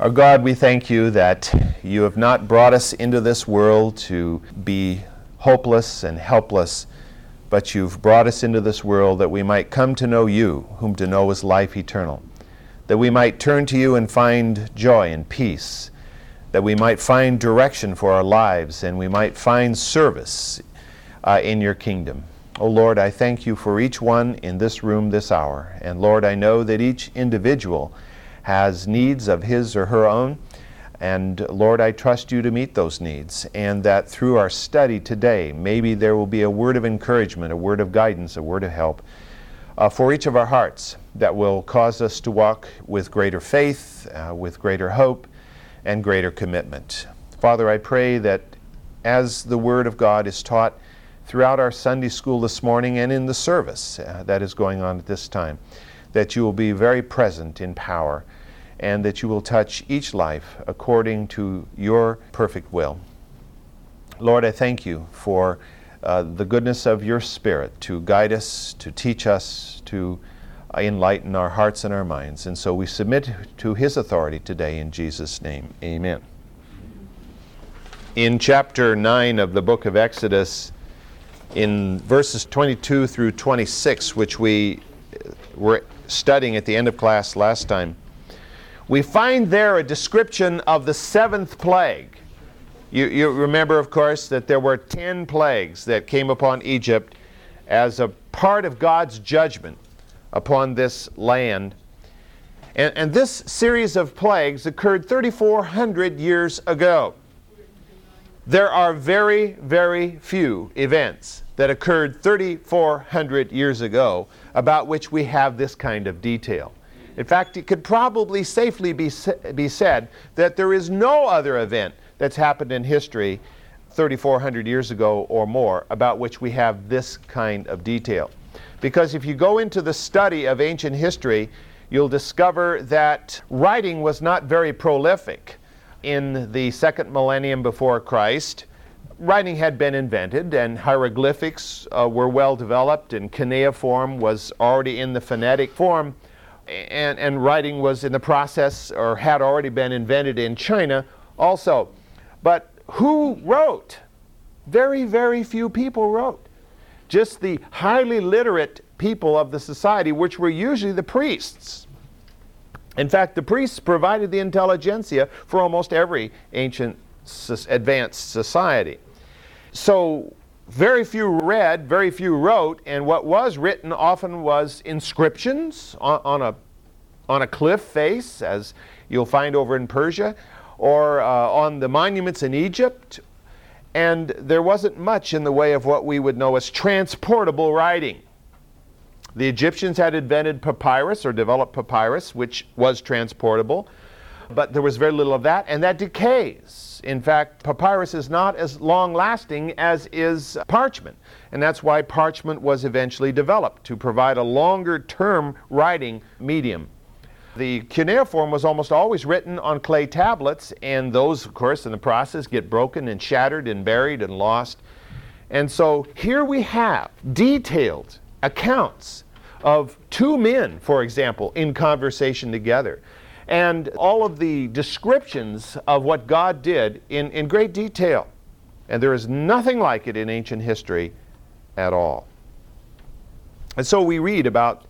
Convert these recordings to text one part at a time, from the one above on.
Our God, we thank you that you have not brought us into this world to be hopeless and helpless, but you've brought us into this world that we might come to know you, whom to know is life eternal, that we might turn to you and find joy and peace, that we might find direction for our lives, and we might find service uh, in your kingdom. Oh Lord, I thank you for each one in this room this hour. And Lord, I know that each individual has needs of his or her own. And Lord, I trust you to meet those needs, and that through our study today, maybe there will be a word of encouragement, a word of guidance, a word of help uh, for each of our hearts that will cause us to walk with greater faith, uh, with greater hope, and greater commitment. Father, I pray that as the Word of God is taught throughout our Sunday school this morning and in the service uh, that is going on at this time, that you will be very present in power and that you will touch each life according to your perfect will. Lord, I thank you for uh, the goodness of your Spirit to guide us, to teach us, to enlighten our hearts and our minds. And so we submit to his authority today in Jesus' name. Amen. In chapter 9 of the book of Exodus, in verses 22 through 26, which we were studying at the end of class last time, we find there a description of the seventh plague. You, you, remember, of course, that there were ten plagues that came upon Egypt as a part of God's judgment upon this land. And, and this series of plagues occurred 3,400 years ago. There are very, very few events that occurred 3,400 years ago about which we have this kind of detail. In fact, it could probably safely be, be said that there is no other event that's happened in history 3,400 years ago or more about which we have this kind of detail. Because if you go into the study of ancient history, you'll discover that writing was not very prolific in the second millennium before Christ writing had been invented and hieroglyphics uh, were well developed and cuneiform was already in the phonetic form and, and writing was in the process or had already been invented in China also. But who wrote? Very, very few people wrote. Just the highly literate people of the society, which were usually the priests. In fact, the priests provided the intelligentsia for almost every ancient advanced society. So very few read, very few wrote, and what was written often was inscriptions on, on a, on a cliff face, as you'll find over in Persia, or uh, on the monuments in Egypt. And there wasn't much in the way of what we would know as transportable writing. The Egyptians had invented papyrus or developed papyrus, which was transportable, but there was very little of that, and that decays. In fact, papyrus is not as long lasting as is parchment. And that's why parchment was eventually developed to provide a longer term writing medium. The cuneiform was almost always written on clay tablets, and those, of course, in the process get broken and shattered and buried and lost. And so here we have detailed accounts of two men, for example, in conversation together and all of the descriptions of what God did in, in great detail. And there is nothing like it in ancient history at all. And so we read about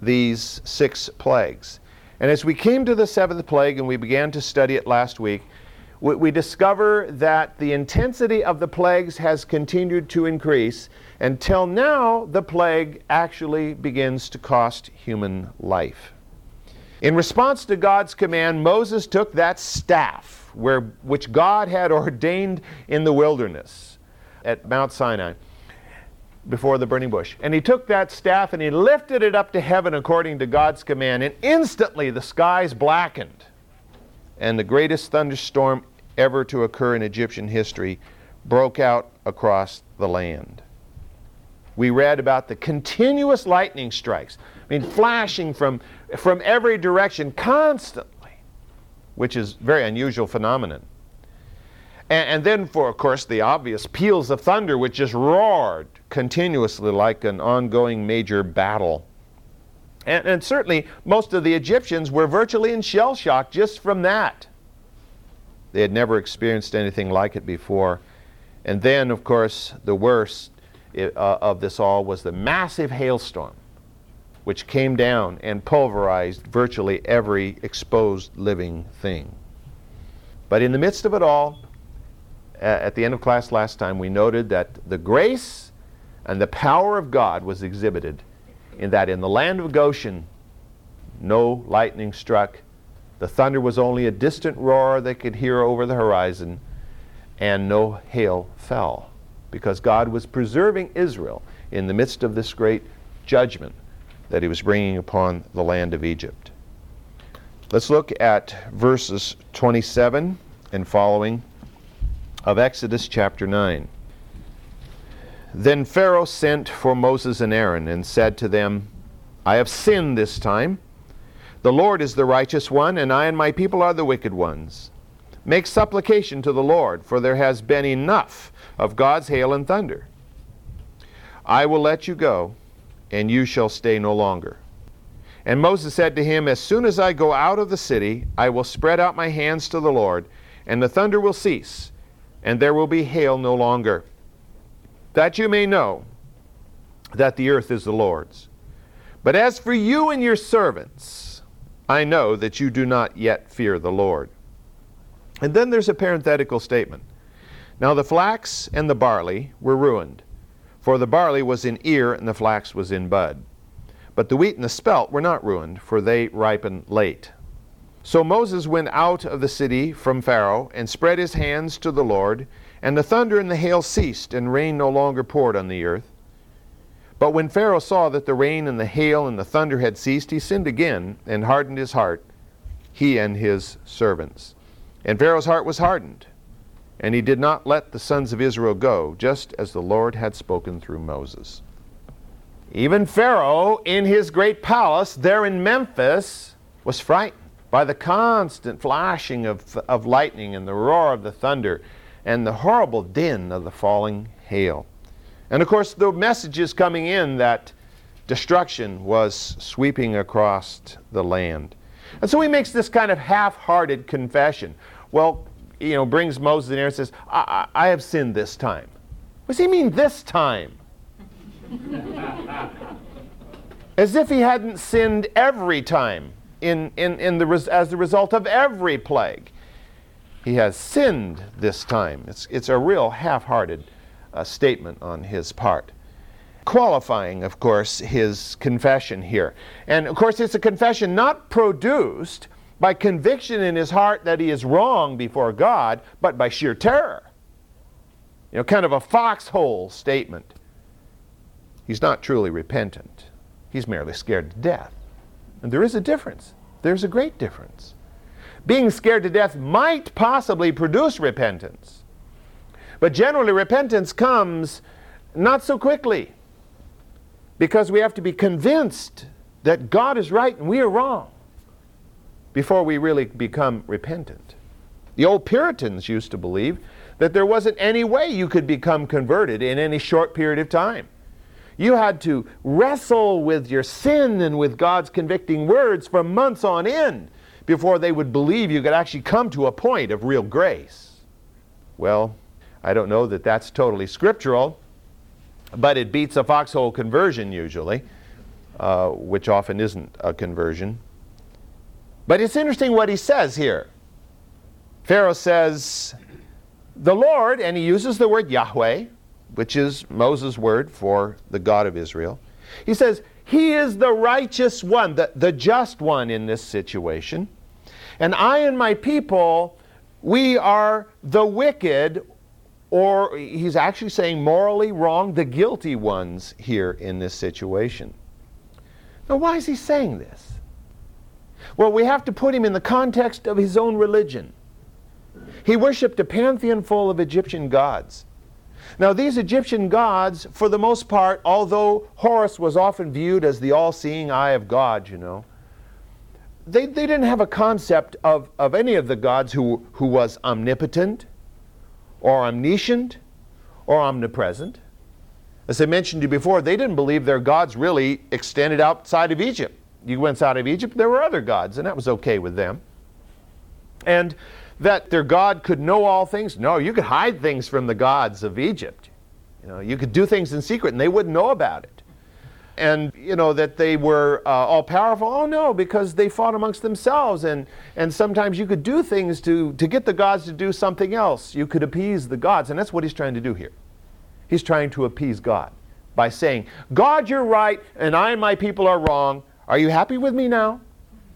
these six plagues. And as we came to the seventh plague and we began to study it last week, we, we discover that the intensity of the plagues has continued to increase until now the plague actually begins to cost human life. In response to God's command, Moses took that staff where, which God had ordained in the wilderness at Mount Sinai before the burning bush. And he took that staff and he lifted it up to heaven according to God's command, and instantly the skies blackened. And the greatest thunderstorm ever to occur in Egyptian history broke out across the land. We read about the continuous lightning strikes. I mean, flashing from, from every direction constantly, which is very unusual phenomenon. And, and then, for of course, the obvious peals of thunder, which just roared continuously like an ongoing major battle. And, and certainly, most of the Egyptians were virtually in shell shock just from that. They had never experienced anything like it before. And then, of course, the worst uh, of this all was the massive hailstorm, which came down and pulverized virtually every exposed living thing. But in the midst of it all, at the end of class last time, we noted that the grace and the power of God was exhibited in that in the land of Goshen, no lightning struck. The thunder was only a distant roar they could hear over the horizon, and no hail fell because God was preserving Israel in the midst of this great judgment that he was bringing upon the land of Egypt. Let's look at verses 27 and following of Exodus chapter 9. Then Pharaoh sent for Moses and Aaron and said to them, I have sinned this time. The Lord is the righteous one, and I and my people are the wicked ones. Make supplication to the Lord, for there has been enough of God's hail and thunder. I will let you go, and you shall stay no longer. And Moses said to him, As soon as I go out of the city, I will spread out my hands to the Lord, and the thunder will cease, and there will be hail no longer. That you may know that the earth is the Lord's. But as for you and your servants, I know that you do not yet fear the Lord. And then there's a parenthetical statement. Now the flax and the barley were ruined, for the barley was in ear and the flax was in bud. But the wheat and the spelt were not ruined, for they ripen late. So Moses went out of the city from Pharaoh and spread his hands to the Lord, and the thunder and the hail ceased, and rain no longer poured on the earth. But when Pharaoh saw that the rain and the hail and the thunder had ceased, he sinned again and hardened his heart, he and his servants. And Pharaoh's heart was hardened, and he did not let the sons of Israel go, just as the Lord had spoken through Moses. Even Pharaoh, in his great palace there in Memphis, was frightened by the constant flashing of, of lightning and the roar of the thunder and the horrible din of the falling hail. And of course, the messages coming in that destruction was sweeping across the land. And so he makes this kind of half hearted confession. Well, you know, brings Moses in there and says, I, I, I have sinned this time. What does he mean this time? As if he hadn't sinned every time in, in, in the, as the result of every plague. He has sinned this time. It's, it's a real half hearted uh, statement on his part. Qualifying, of course, his confession here. And of course, it's a confession not produced by conviction in his heart that he is wrong before God, but by sheer terror. You know, kind of a foxhole statement. He's not truly repentant, he's merely scared to death. And there is a difference. There's a great difference. Being scared to death might possibly produce repentance. But generally, repentance comes not so quickly because we have to be convinced that God is right and we are wrong before we really become repentant. The old Puritans used to believe that there wasn't any way you could become converted in any short period of time. You had to wrestle with your sin and with God's convicting words for months on end before they would believe you could actually come to a point of real grace. Well, I don't know that that's totally scriptural, but it beats a foxhole conversion usually, uh, which often isn't a conversion. But it's interesting what he says here. Pharaoh says, The Lord, and he uses the word Yahweh, which is Moses' word for the God of Israel. He says, He is the righteous one, the, the just one in this situation. And I and my people, we are the wicked, or he's actually saying morally wrong, the guilty ones here in this situation. Now, why is he saying this? Well, we have to put him in the context of his own religion. He worshiped a pantheon full of Egyptian gods. Now, these Egyptian gods, for the most part, although Horus was often viewed as the all seeing eye of God, you know, they, they didn't have a concept of, of any of the gods who, who was omnipotent or omniscient or omnipresent. As I mentioned to you before, they didn't believe their gods really extended outside of Egypt. You went out of Egypt, there were other gods, and that was okay with them. And that their God could know all things? No, you could hide things from the gods of Egypt. You know, you could do things in secret and they wouldn't know about it. And, you know, that they were uh, all powerful. Oh, no, because they fought amongst themselves. And, and sometimes you could do things to, to get the gods to do something else. You could appease the gods. And that's what he's trying to do here. He's trying to appease God by saying, God, you're right, and I and my people are wrong. Are you happy with me now?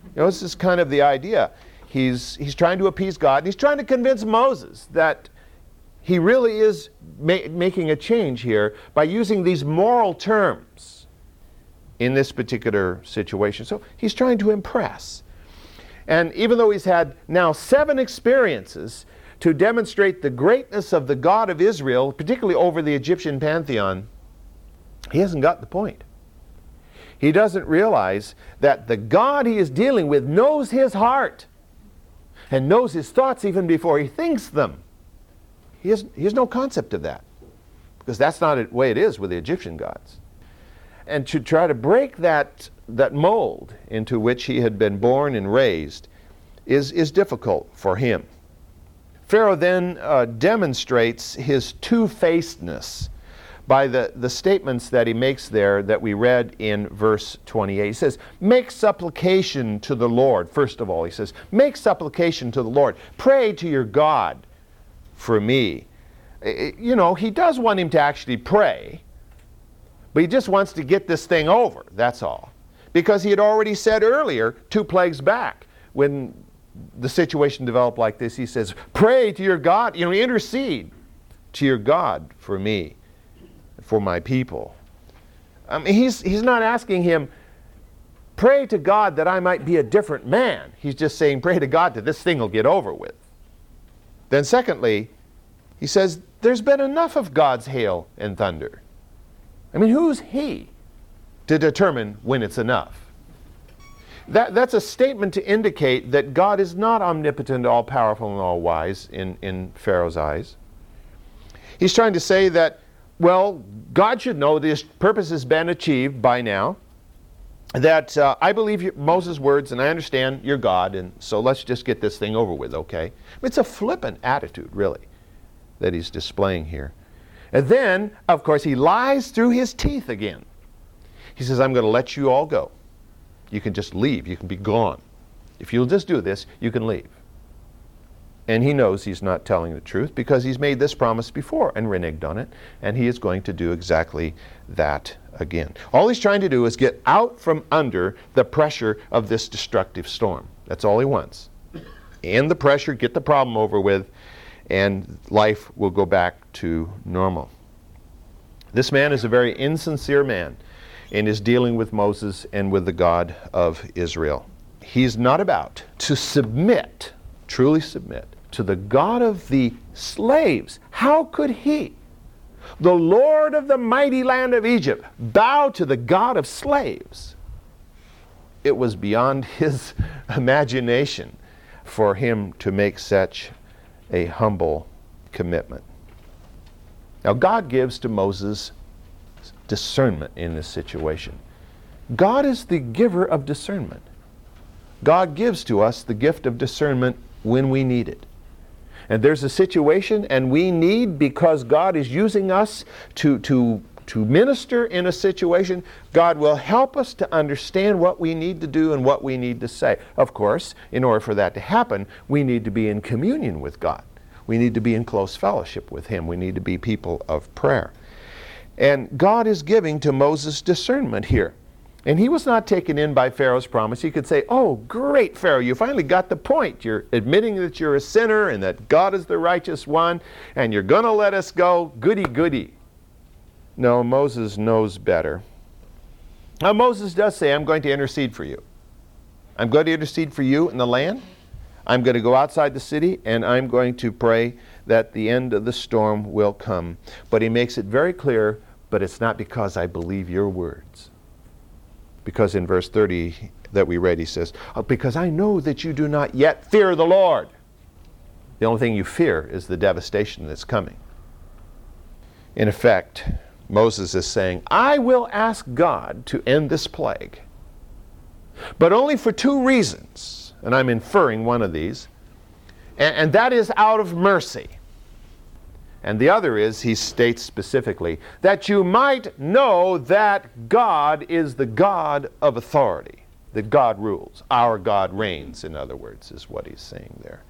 You know, this is kind of the idea. He's, he's trying to appease God, and he's trying to convince Moses that he really is ma- making a change here by using these moral terms in this particular situation. So he's trying to impress. And even though he's had now seven experiences to demonstrate the greatness of the God of Israel, particularly over the Egyptian pantheon, he hasn't got the point. He doesn't realize that the God he is dealing with knows his heart and knows his thoughts even before he thinks them. He has, he has no concept of that because that's not the way it is with the Egyptian gods. And to try to break that, that mold into which he had been born and raised is, is difficult for him. Pharaoh then uh, demonstrates his two facedness by the, the statements that he makes there that we read in verse 28. He says, Make supplication to the Lord. First of all, he says, Make supplication to the Lord. Pray to your God for me. You know, he does want him to actually pray, but he just wants to get this thing over. That's all. Because he had already said earlier, two plagues back, when the situation developed like this, he says, Pray to your God, you know, intercede to your God for me for my people. I mean, he's, he's not asking him, pray to God that I might be a different man. He's just saying, pray to God that this thing will get over with. Then, secondly, he says, there's been enough of God's hail and thunder. I mean, who's he to determine when it's enough? That, that's a statement to indicate that God is not omnipotent, all powerful, and all wise in, in Pharaoh's eyes. He's trying to say that well, God should know this purpose has been achieved by now. That uh, I believe Moses' words and I understand you're God, and so let's just get this thing over with, okay? It's a flippant attitude, really, that he's displaying here. And then, of course, he lies through his teeth again. He says, I'm going to let you all go. You can just leave, you can be gone. If you'll just do this, you can leave. And he knows he's not telling the truth because he's made this promise before and reneged on it, and he is going to do exactly that again. All he's trying to do is get out from under the pressure of this destructive storm. That's all he wants. And the pressure, get the problem over with, and life will go back to normal. This man is a very insincere man in his dealing with Moses and with the God of Israel. He's not about to submit, truly submit, to the God of the slaves. How could he, the Lord of the mighty land of Egypt, bow to the God of slaves? It was beyond his imagination for him to make such a humble commitment. Now, God gives to Moses discernment in this situation. God is the giver of discernment. God gives to us the gift of discernment when we need it and there's a situation and we need because God is using us to, to, to minister in a situation, God will help us to understand what we need to do and what we need to say. Of course, in order for that to happen, we need to be in communion with God. We need to be in close fellowship with Him. We need to be people of prayer. And God is giving to Moses discernment here. And he was not taken in by Pharaoh's promise. He could say, Oh, great, Pharaoh, you finally got the point. You're admitting that you're a sinner and that God is the righteous one, and you're going to let us go. Goody, goody. No, Moses knows better. Now, Moses does say, I'm going to intercede for you. I'm going to intercede for you in the land. I'm going to go outside the city and I'm going to pray that the end of the storm will come. But he makes it very clear, but it's not because I believe your words. Because in verse 30 that we read, he says, oh, Because I know that you do not yet fear the Lord. The only thing you fear is the devastation that's coming. In effect, Moses is saying, I will ask God to end this plague, but only for two reasons. And I'm inferring one of these. And, and that is out of mercy. And the other is, he states specifically, that you might know that God is the God of authority, that God rules. Our God reigns, in other words, is what he's saying there.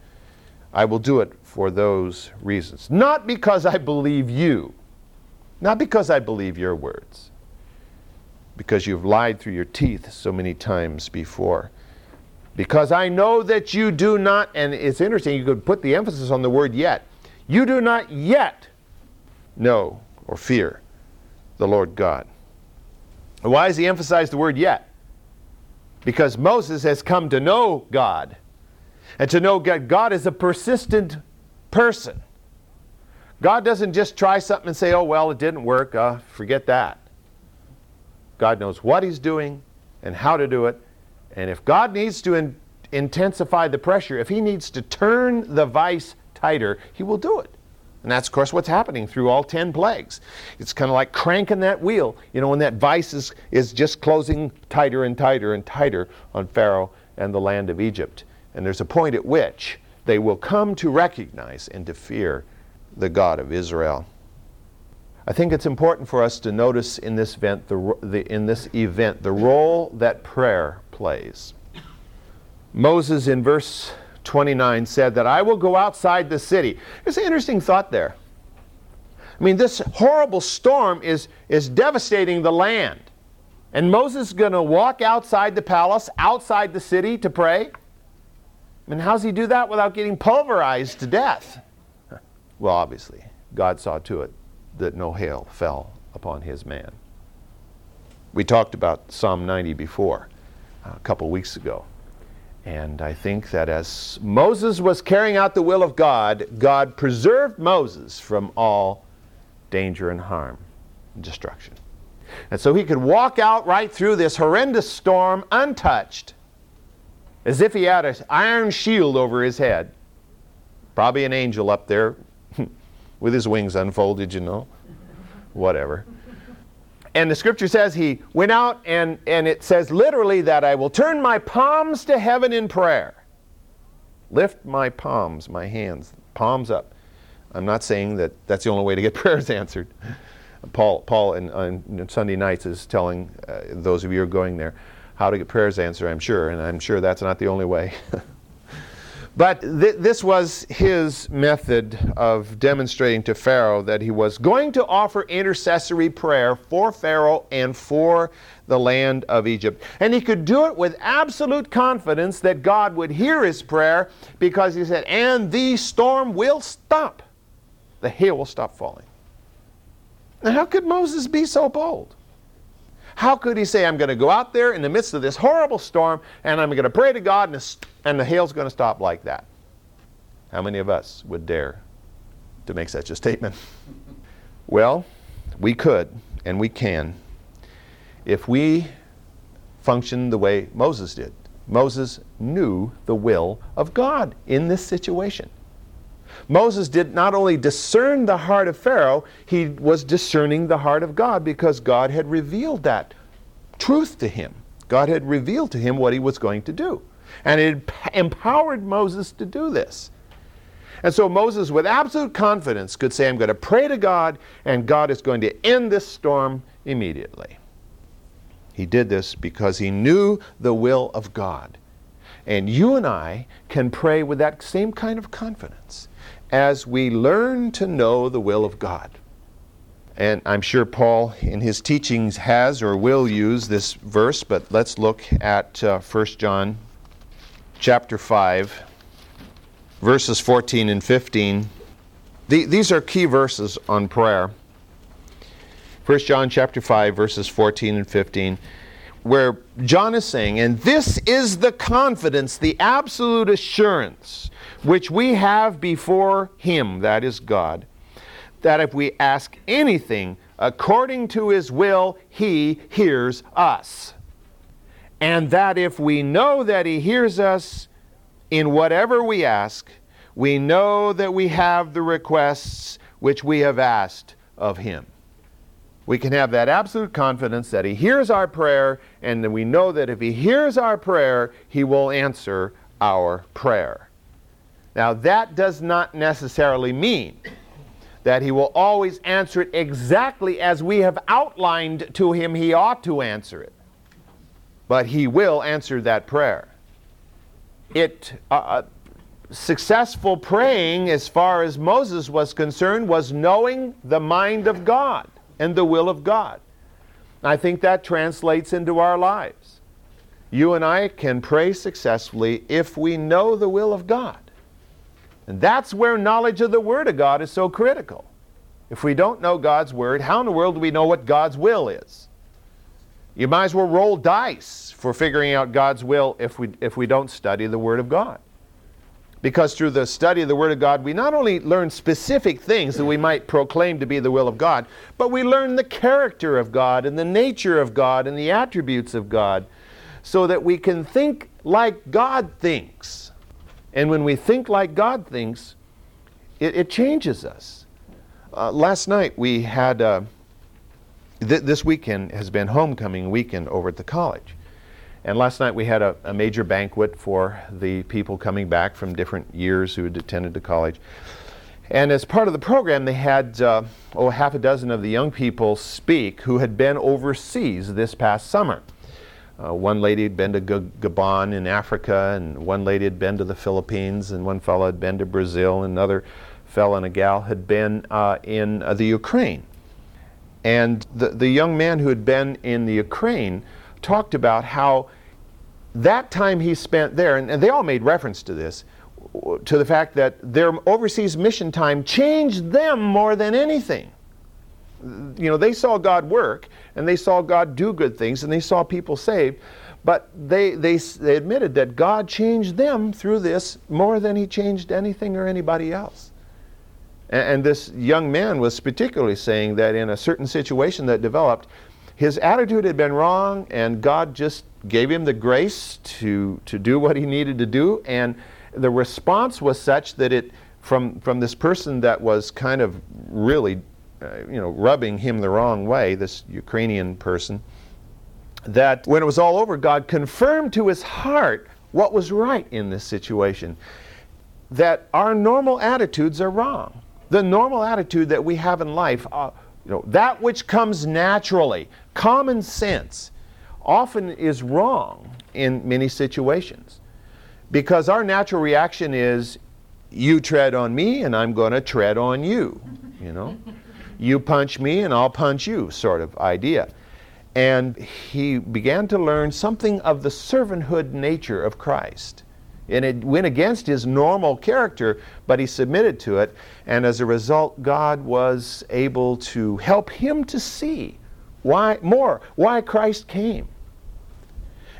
I will do it for those reasons. Not because I believe you, not because I believe your words, because you've lied through your teeth so many times before. Because I know that you do not, and it's interesting, you could put the emphasis on the word yet you do not yet know or fear the Lord God. Why does he emphasize the word yet? Because Moses has come to know God. And to know God, God is a persistent person. God doesn't just try something and say, oh, well, it didn't work, uh, forget that. God knows what He's doing and how to do it. And if God needs to in- intensify the pressure, if He needs to turn the vice tighter, he will do it. And that's, of course, what's happening through all 10 plagues. It's kind of like cranking that wheel, you know, when that vice is, is just closing tighter and tighter and tighter on Pharaoh and the land of Egypt. And there's a point at which they will come to recognize and to fear the God of Israel. I think it's important for us to notice in this event the, the, in this event the role that prayer plays. Moses in verse 29 said that I will go outside the city. It's an interesting thought there. I mean, this horrible storm is, is devastating the land. And Moses is going to walk outside the palace, outside the city to pray? I mean, how's he do that without getting pulverized to death? Well, obviously, God saw to it that no hail fell upon his man. We talked about Psalm 90 before, uh, a couple weeks ago. And I think that as Moses was carrying out the will of God, God preserved Moses from all danger and harm and destruction. And so he could walk out right through this horrendous storm untouched, as if he had an iron shield over his head. Probably an angel up there with his wings unfolded, you know. Whatever. And the scripture says he went out, and, and it says literally that I will turn my palms to heaven in prayer. Lift my palms, my hands, palms up. I'm not saying that that's the only way to get prayers answered. Paul, Paul in, on Sunday nights is telling uh, those of you who are going there how to get prayers answered, I'm sure, and I'm sure that's not the only way. But th- this was his method of demonstrating to Pharaoh that he was going to offer intercessory prayer for Pharaoh and for the land of Egypt. And he could do it with absolute confidence that God would hear his prayer because he said, And the storm will stop. The hail will stop falling. Now, how could Moses be so bold? How could he say, I'm going to go out there in the midst of this horrible storm and I'm going to pray to God and and the hail's going to stop like that? How many of us would dare to make such a statement? well, we could and we can if we function the way Moses did. Moses knew the will of God in this situation. Moses did not only discern the heart of Pharaoh, he was discerning the heart of God because God had revealed that truth to him. God had revealed to him what he was going to do. And it empowered Moses to do this. And so Moses, with absolute confidence, could say, I'm going to pray to God, and God is going to end this storm immediately. He did this because he knew the will of God. And you and I can pray with that same kind of confidence as we learn to know the will of God. And I'm sure Paul in his teachings has or will use this verse, but let's look at uh, 1 John chapter 5, verses 14 and 15. The, these are key verses on prayer. 1 John chapter 5, verses 14 and 15 where John is saying, and this is the confidence, the absolute assurance which we have before Him, that is God, that if we ask anything according to His will, He hears us. And that if we know that He hears us in whatever we ask, we know that we have the requests which we have asked of Him we can have that absolute confidence that He hears our prayer, and that we know that if He hears our prayer, He will answer our prayer. Now, that does not necessarily mean that he will always answer it exactly as we have outlined to him he ought to answer it. But he will answer that prayer. It, uh, uh successful praying, as far as Moses was concerned, was knowing the mind of God and the will of God. I think that translates into our lives. You and I can pray successfully if we know the will of God. And that's where knowledge of the Word of God is so critical. If we don't know God's Word, how in the world do we know what God's will is? You might as well roll dice for figuring out God's will if we, if we don't study the Word of God. Because through the study of the Word of God, we not only learn specific things that we might proclaim to be the will of God, but we learn the character of God and the nature of God and the attributes of God so that we can think like God thinks. And when we think like God thinks, it, it changes us. Uh, last night we had, uh, th- this weekend has been homecoming weekend over at the college. And last night we had a, a, major banquet for the people coming back from different years who had attended the college. And as part of the program, they had uh, oh, half a dozen of the young people speak who had been overseas this past summer. Uh, one lady had been to G- Gabon in Africa, and one lady had been to the Philippines, and one fellow had been to Brazil, and another fellow and a gal had been uh, in uh, the Ukraine. And the, the young man who had been in the Ukraine talked about how that time he spent there, and, and they all made reference to this, to the fact that their overseas mission time changed them more than anything. You know, they saw God work and they saw God do good things and they saw people saved, but they, they, they admitted that God changed them through this more than He changed anything or anybody else. And, and this young man was particularly saying that in a certain situation that developed, his attitude had been wrong, and God just gave him the grace to, to do what he needed to do. And the response was such that it, from, from this person that was kind of really, uh, you know, rubbing him the wrong way, this Ukrainian person, that when it was all over, God confirmed to his heart what was right in this situation. That our normal attitudes are wrong. The normal attitude that we have in life, uh, you know, that which comes naturally, common sense, often is wrong in many situations. Because our natural reaction is, you tread on me and I'm going to tread on you, you know? you punch me and I'll punch you, sort of idea. And he began to learn something of the servanthood nature of Christ. And it went against his normal character, but he submitted to it. And as a result, God was able to help him to see why more, why Christ came.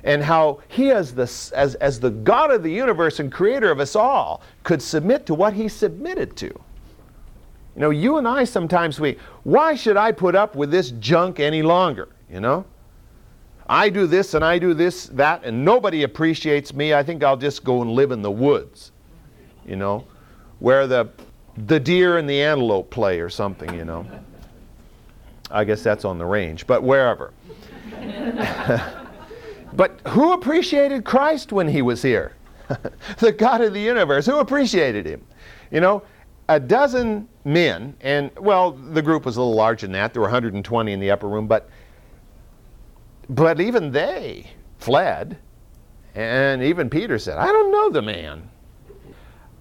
And how he, as the, as, as the God of the universe and creator of us all, could submit to what he submitted to. You know, you and I sometimes we, why should I put up with this junk any longer? You know? I do this and I do this, that, and nobody appreciates me. I think I'll just go and live in the woods, you know, where the, the deer and the antelope play or something, you know. I guess that's on the range, but wherever. but who appreciated Christ when he was here? the God of the universe. Who appreciated him? You know, a dozen men, and well, the group was a little larger than that. There were 120 in the upper room, but but even they fled. And even Peter said, I don't know the man.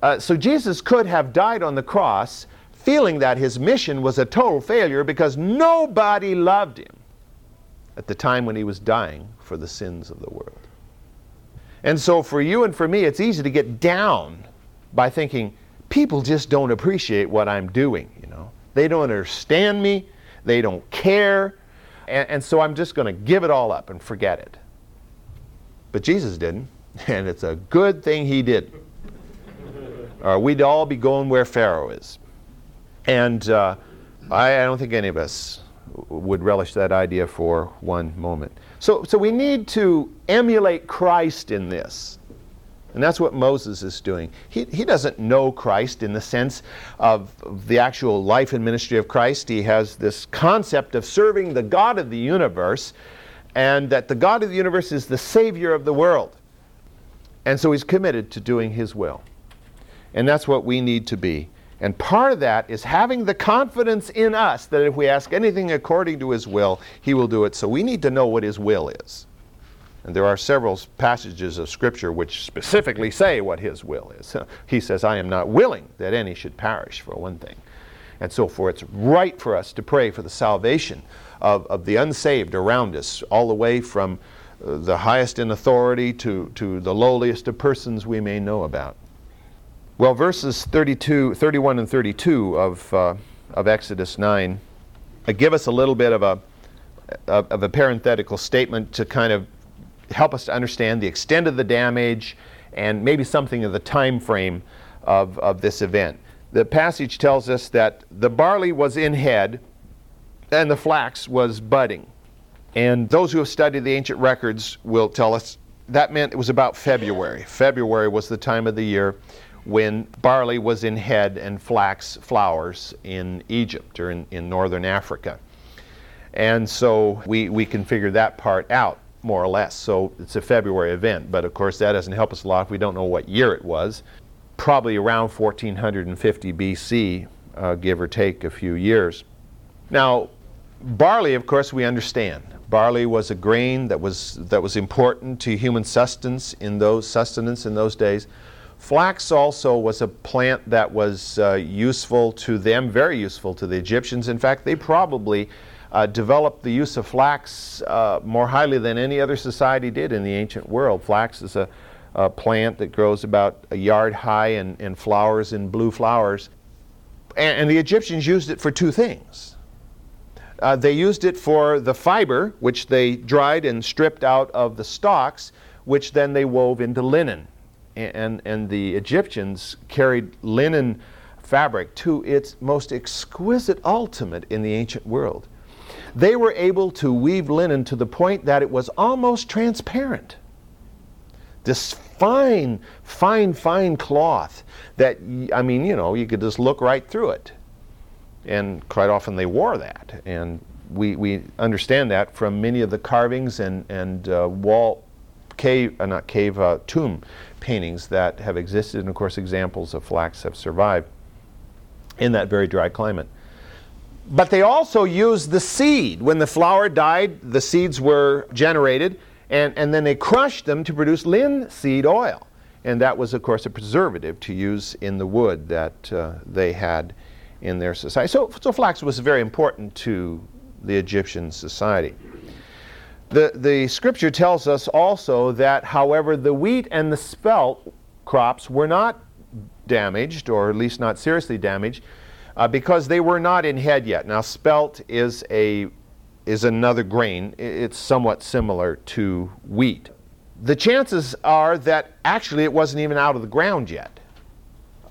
Uh, so Jesus could have died on the cross feeling that his mission was a total failure because nobody loved him at the time when he was dying for the sins of the world. And so for you and for me, it's easy to get down by thinking, people just don't appreciate what I'm doing, you know. They don't understand me, they don't care, and, and so I'm just going to give it all up and forget it. But Jesus didn't, and it's a good thing he did. or we'd all be going where Pharaoh is. And uh, I, I don't think any of us would relish that idea for one moment. So, so we need to emulate Christ in this. And that's what Moses is doing. He, he doesn't know Christ in the sense of the actual life and ministry of Christ. He has this concept of serving the God of the universe and that the God of the universe is the Savior of the world. And so he's committed to doing his will. And that's what we need to be. And part of that is having the confidence in us that if we ask anything according to His will, He will do it. So we need to know what His will is. And there are several passages of Scripture which specifically say what His will is. He says, I am not willing that any should perish, for one thing. And so forth. It's right for us to pray for the salvation of, of the unsaved around us, all the way from uh, the highest in authority to, to the lowliest of persons we may know about. Well, verses 32, 31 and 32 of, uh, of Exodus 9 uh, give us a little bit of a, of a parenthetical statement to kind of help us to understand the extent of the damage and maybe something of the time frame of, of this event. The passage tells us that the barley was in head and the flax was budding. And those who have studied the ancient records will tell us that meant it was about February. February was the time of the year when barley was in head and flax flowers in Egypt or in, in northern Africa. And so we, we can figure that part out more or less. So it's a February event, but of course that doesn't help us a lot we don't know what year it was. Probably around 1450 BC, uh, give or take a few years. Now, barley, of course, we understand. Barley was a grain that was, that was important to human sustenance in those sustenance in those days. Flax also was a plant that was uh, useful to them, very useful to the Egyptians. In fact, they probably uh, developed the use of flax uh, more highly than any other society did in the ancient world. Flax is a, a plant that grows about a yard high and, and flowers in blue flowers. And, and, the Egyptians used it for two things. Uh, they used it for the fiber, which they dried and stripped out of the stalks, which then they wove into linen and, and the Egyptians carried linen fabric to its most exquisite ultimate in the ancient world. They were able to weave linen to the point that it was almost transparent. This fine, fine, fine cloth that, I mean, you know, you could just look right through it. And quite often they wore that. And we, we understand that from many of the carvings and, and uh, wall, cave, uh, not cave, uh, tomb paintings that have existed, and of course, examples of flax have survived in that very dry climate. But they also used the seed. When the flower died, the seeds were generated, and, and then they crushed them to produce linseed oil. And that was, of course, a preservative to use in the wood that uh, they had in their society. So, so flax was very important to the Egyptian society. The, the scripture tells us also that, however, the wheat and the spelt crops were not damaged, or at least not seriously damaged, uh, because they were not in head yet. Now, spelt is, a, is another grain, it's somewhat similar to wheat. The chances are that actually it wasn't even out of the ground yet.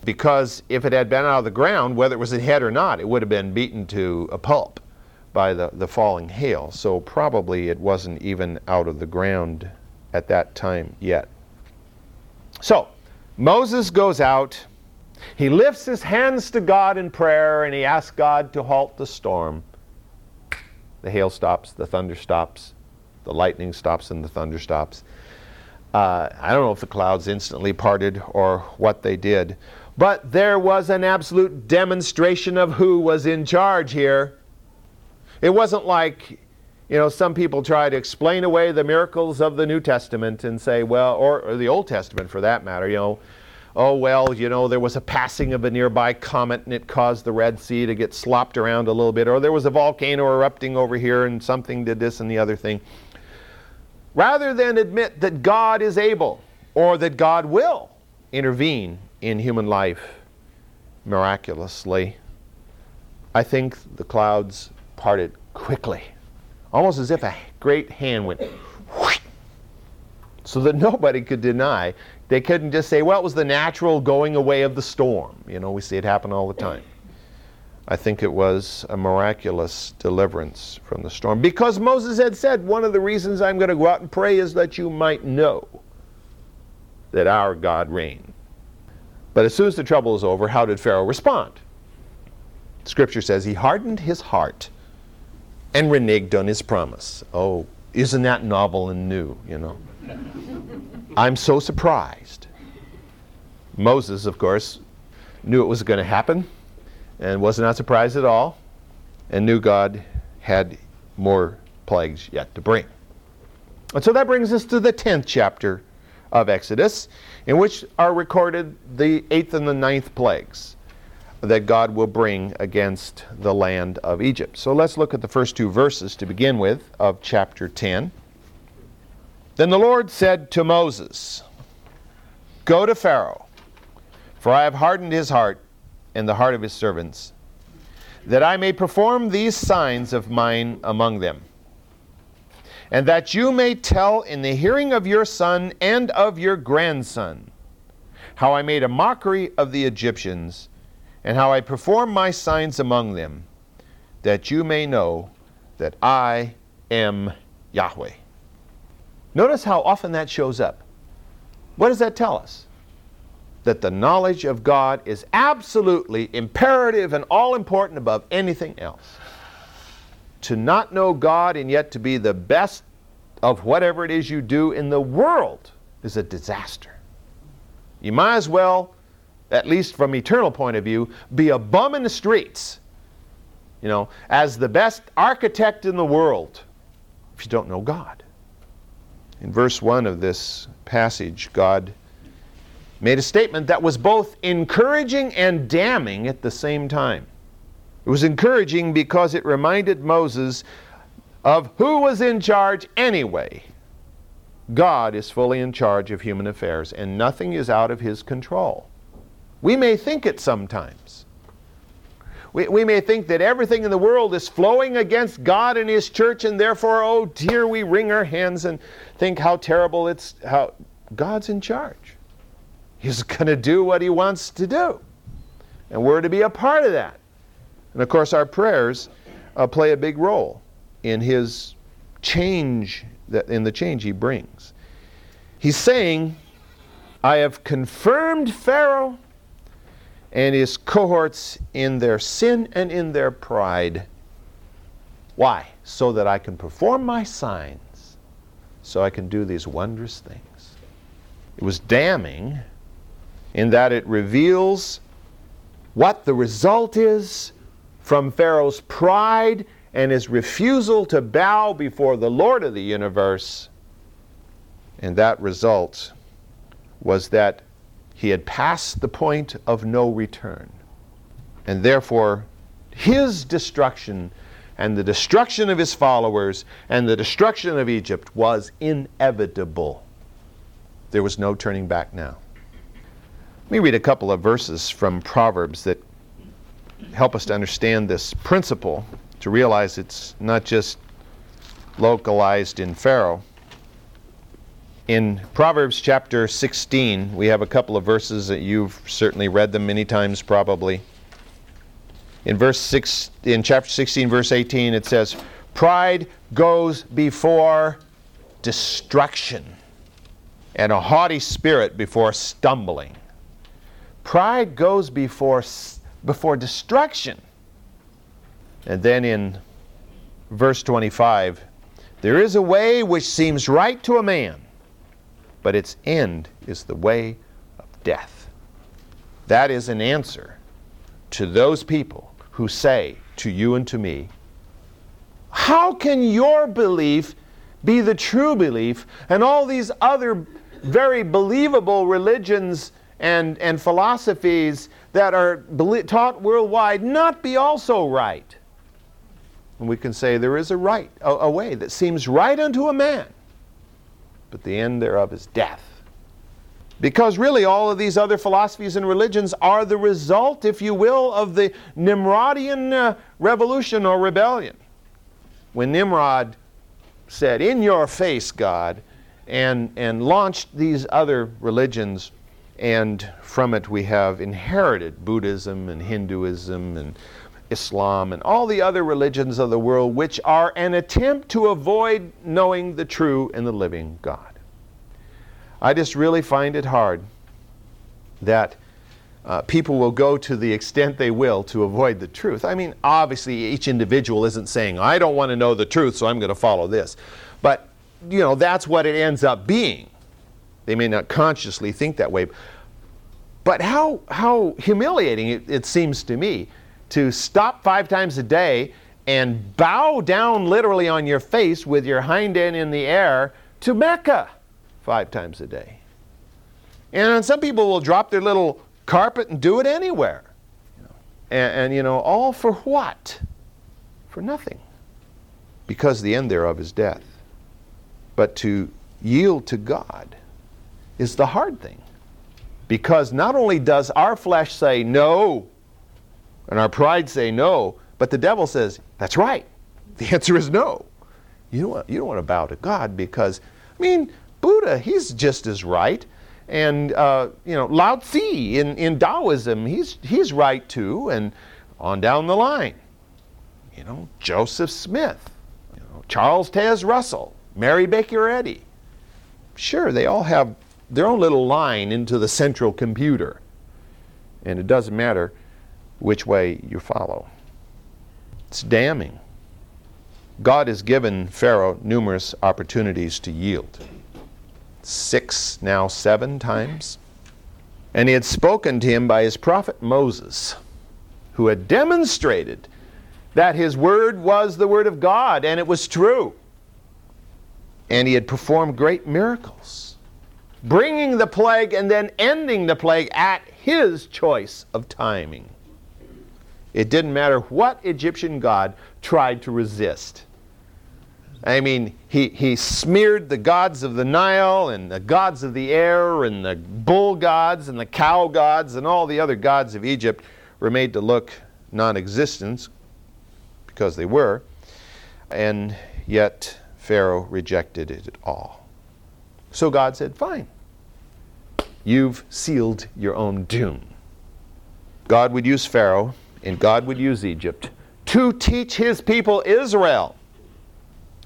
Because if it had been out of the ground, whether it was in head or not, it would have been beaten to a pulp by the, the falling hail. So probably it wasn't even out of the ground at that time yet. So Moses goes out. He lifts his hands to God in prayer and he asks God to halt the storm. The hail stops, the thunder stops, the lightning stops, and the thunder stops. Uh, I don't know if the clouds instantly parted or what they did, but there was an absolute demonstration of who was in charge here. It wasn't like, you know, some people try to explain away the miracles of the New Testament and say, well, or, or the Old Testament for that matter, you know, oh, well, you know, there was a passing of a nearby comet and it caused the Red Sea to get slopped around a little bit, or there was a volcano erupting over here and something did this and the other thing. Rather than admit that God is able or that God will intervene in human life miraculously, I think the clouds parted quickly, almost as if a great hand went so that nobody could deny. They couldn't just say, well, it was the natural going away of the storm. You know, we see it happen all the time. I think it was a miraculous deliverance from the storm. Because Moses had said, one of the reasons I'm going to go out and pray is that you might know that our God reigned. But as soon as the trouble is over, how did Pharaoh respond? Scripture says he hardened his heart and reneged on his promise. Oh, isn't that novel and new, you know? I'm so surprised. Moses, of course, knew it was going to happen and was not surprised at all and knew God had more plagues yet to bring. And so that brings us to the 10th chapter of Exodus, in which are recorded the eighth and the ninth plagues that God will bring against the land of Egypt. So let's look at the first two verses to begin with of chapter 10. Then the Lord said to Moses, Go to Pharaoh, for I have hardened his heart and the heart of his servants, that I may perform these signs of mine among them, and that you may tell in the hearing of your son and of your grandson how I made a mockery of the Egyptians, and how I performed my signs among them, that you may know that I am Yahweh. Notice how often that shows up. What does that tell us? That the knowledge of God is absolutely imperative and all important above anything else. To not know God and yet to be the best of whatever it is you do in the world is a disaster. You might as well, at least from an eternal point of view, be a bum in the streets, you know, as the best architect in the world if you don't know God. In verse 1 of this passage, God made a statement that was both encouraging and damning at the same time. It was encouraging because it reminded Moses of who was in charge anyway. God is fully in charge of human affairs, and nothing is out of his control. We may think it sometimes. We, we may think that everything in the world is flowing against God and His church, and therefore, oh dear, we wring our hands and think how terrible it's, how God's in charge. He's going to do what He wants to do. And we're to be a part of that. And of course, our prayers uh, play a big role in His change, that, in the change He brings. He's saying, I have confirmed Pharaoh and his cohorts in their sin and in their pride. Why? So that I can perform my signs, so I can do these wondrous things. It was damning in that it reveals what the result is from Pharaoh's pride and his refusal to bow before the Lord of the universe. And that result was that he had passed the point of no return. And therefore, his destruction and the destruction of his followers and the destruction of Egypt was inevitable. There was no turning back now. Let me read a couple of verses from Proverbs that help us to understand this principle, to realize it's not just localized in Pharaoh. In Proverbs chapter 16, we have a couple of verses that you've certainly read them many times probably. In verse 6 in chapter 16 verse 18 it says, "Pride goes before destruction, and a haughty spirit before stumbling." Pride goes before before destruction. And then in verse 25, there is a way which seems right to a man, but its end is the way of death. That is an answer to those people who say to you and to me, How can your belief be the true belief and all these other very believable religions and, and philosophies that are taught worldwide not be also right? And we can say there is a right, a, a way that seems right unto a man but the end thereof is death. Because really, all of these other philosophies and religions are the result, if you will, of the Nimrodian uh, revolution or rebellion. When Nimrod said, In your face, God, and, and launched these other religions, and from it we have inherited Buddhism and Hinduism and Islam and all the other religions of the world, which are an attempt to avoid knowing the true and the living God. I just really find it hard that uh, people will go to the extent they will to avoid the truth. I mean, obviously, each individual isn't saying, I don't want to know the truth, so I'm going to follow this. But, you know, that's what it ends up being. They may not consciously think that way. But how, how humiliating it, it seems to me to stop five times a day and bow down literally on your face with your hind end in the air to Mecca five times a day. And some people will drop their little carpet and do it anywhere. And, and, you know, all for what? For nothing. Because the end thereof is death. But to yield to God is the hard thing. Because not only does our flesh say no, and our pride say no, but the devil says, that's right. The answer is no. You don't, want, you don't want to bow to God because, I mean, Buddha, he's just as right. And, uh, you know, Lao Tzu in, in Taoism, he's, he's right too. And on down the line, you know, Joseph Smith, you know, Charles Taze Russell, Mary Baker Eddy. Sure, they all have their own little line into the central computer. And it doesn't matter which way you follow. It's damning. God has given Pharaoh numerous opportunities to yield. Six, now seven times. And he had spoken to him by his prophet Moses, who had demonstrated that his word was the word of God and it was true. And he had performed great miracles, bringing the plague and then ending the plague at his choice of timing. It didn't matter what Egyptian god tried to resist. I mean, he, he smeared the gods of the Nile and the gods of the air and the bull gods and the cow gods and all the other gods of Egypt were made to look non existent because they were. And yet Pharaoh rejected it all. So God said, Fine, you've sealed your own doom. God would use Pharaoh and God would use Egypt to teach his people Israel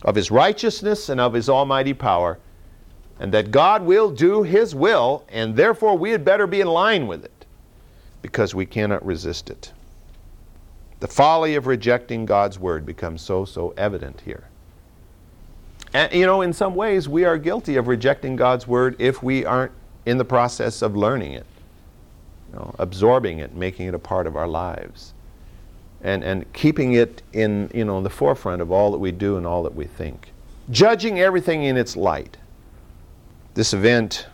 of his righteousness and of his almighty power, and that God will do his will, and therefore we had better be in line with it because we cannot resist it. The folly of rejecting God's word becomes so, so evident here. And, you know, in some ways, we are guilty of rejecting God's word if we aren't in the process of learning it you know, absorbing it, making it a part of our lives, and, and keeping it in you know, in the forefront of all that we do and all that we think. Judging everything in its light. This event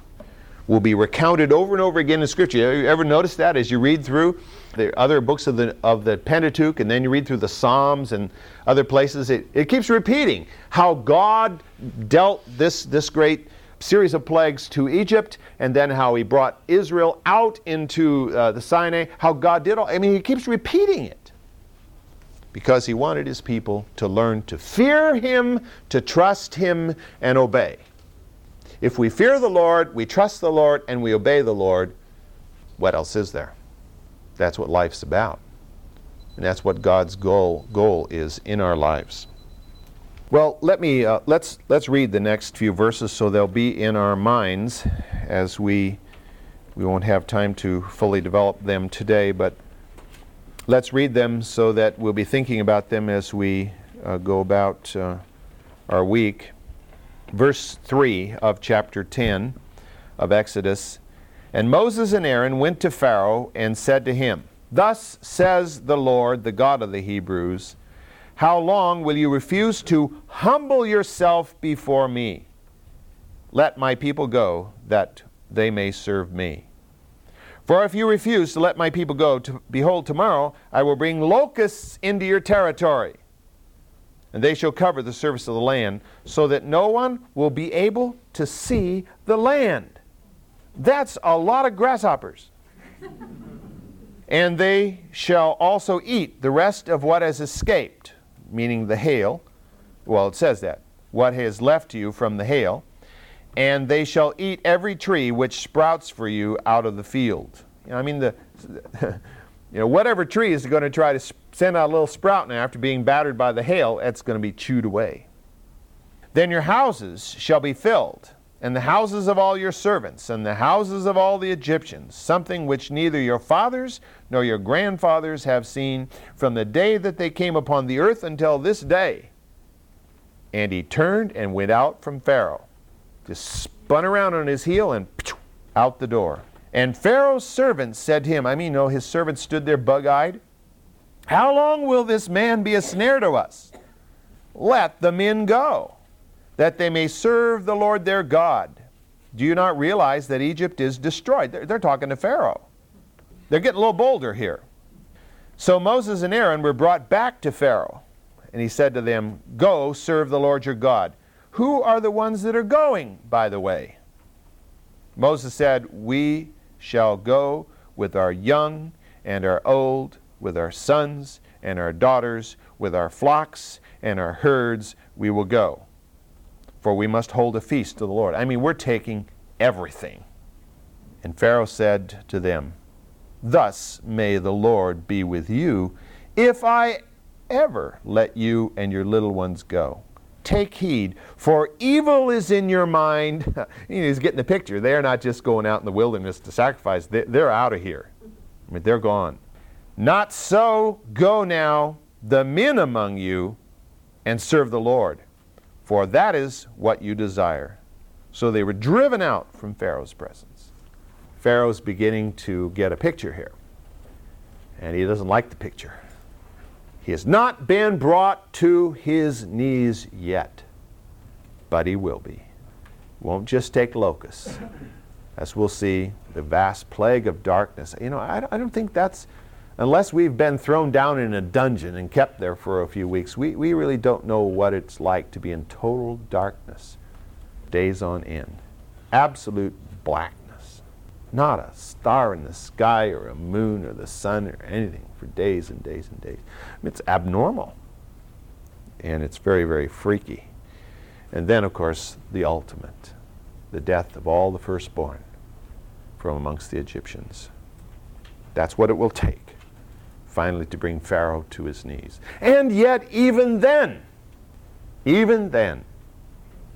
will be recounted over and over again in Scripture. You ever notice that as you read through the other books of the, of the Pentateuch and then you read through the Psalms and other places? It, it keeps repeating how God dealt this, this great series of plagues to Egypt, and then how he brought Israel out into uh, the Sinai, how God did all. I mean, he keeps repeating it because he wanted his people to learn to fear him, to trust him, and obey. If we fear the Lord, we trust the Lord, and we obey the Lord, what else is there? That's what life's about. And that's what God's goal, goal is in our lives. Well, let me uh, let's let's read the next few verses so they'll be in our minds as we we won't have time to fully develop them today, but let's read them so that we'll be thinking about them as we uh, go about uh, our week. Verse 3 of chapter 10 of Exodus And Moses and Aaron went to Pharaoh and said to him, Thus says the Lord, the God of the Hebrews, how long will you refuse to humble yourself before me? Let my people go, that they may serve me. For if you refuse to let my people go, to, behold, tomorrow I will bring locusts into your territory, and they shall cover the surface of the land, so that no one will be able to see the land. That's a lot of grasshoppers. and they shall also eat the rest of what has escaped meaning the hail. Well, it says that. What has left to you from the hail. And they shall eat every tree which sprouts for you out of the field. You know, I mean, the, you know, whatever tree is going to try to send out a little sprout now after being battered by the hail, that's going to be chewed away. Then your houses shall be filled, and the houses of all your servants, and the houses of all the Egyptians, something which neither your fathers nor your grandfathers have seen from the day that they came upon the earth until this day. And he turned and went out from Pharaoh, just spun around on his heel and out the door. And Pharaoh's servants said to him, I mean, no, his servants stood there bug eyed. How long will this man be a snare to us? Let the men go, that they may serve the Lord their God. Do you not realize that Egypt is destroyed? They're, they're talking to Pharaoh. They're getting a little bolder here. So Moses and Aaron were brought back to Pharaoh, and he said to them, Go serve the Lord your God. Who are the ones that are going, by the way? Moses said, We shall go with our young and our old, with our sons and our daughters, with our flocks and our herds, we will go. For we must hold a feast to the Lord. I mean, we're taking everything. And Pharaoh said to them, Thus may the Lord be with you if I ever let you and your little ones go. Take heed, for evil is in your mind. He's getting the picture. They're not just going out in the wilderness to sacrifice, they're out of here. I mean, they're gone. Not so, go now, the men among you, and serve the Lord, for that is what you desire. So they were driven out from Pharaoh's presence. Pharaoh's beginning to get a picture here, and he doesn't like the picture. He has not been brought to his knees yet, but he will be. Won't just take locusts. As we'll see, the vast plague of darkness. You know, I, I don't think that's, unless we've been thrown down in a dungeon and kept there for a few weeks, we, we really don't know what it's like to be in total darkness, days on end. Absolute blackness, not a star in the sky or a moon or the sun or anything for days and days and days. I mean, it's abnormal. And it's very, very freaky. And then, of course, the ultimate the death of all the firstborn from amongst the Egyptians. That's what it will take, finally, to bring Pharaoh to his knees. And yet, even then, even then,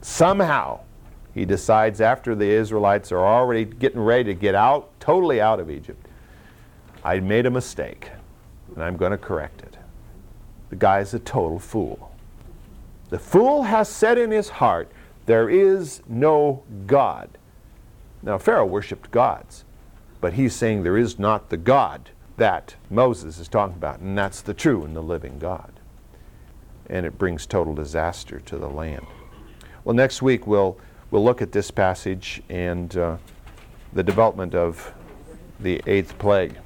somehow, he decides after the Israelites are already getting ready to get out, totally out of Egypt, I made a mistake and I'm going to correct it. The guy's a total fool. The fool has said in his heart, There is no God. Now, Pharaoh worshiped gods, but he's saying there is not the God that Moses is talking about, and that's the true and the living God. And it brings total disaster to the land. Well, next week we'll we'll look at this passage and uh, the development of the eighth plague.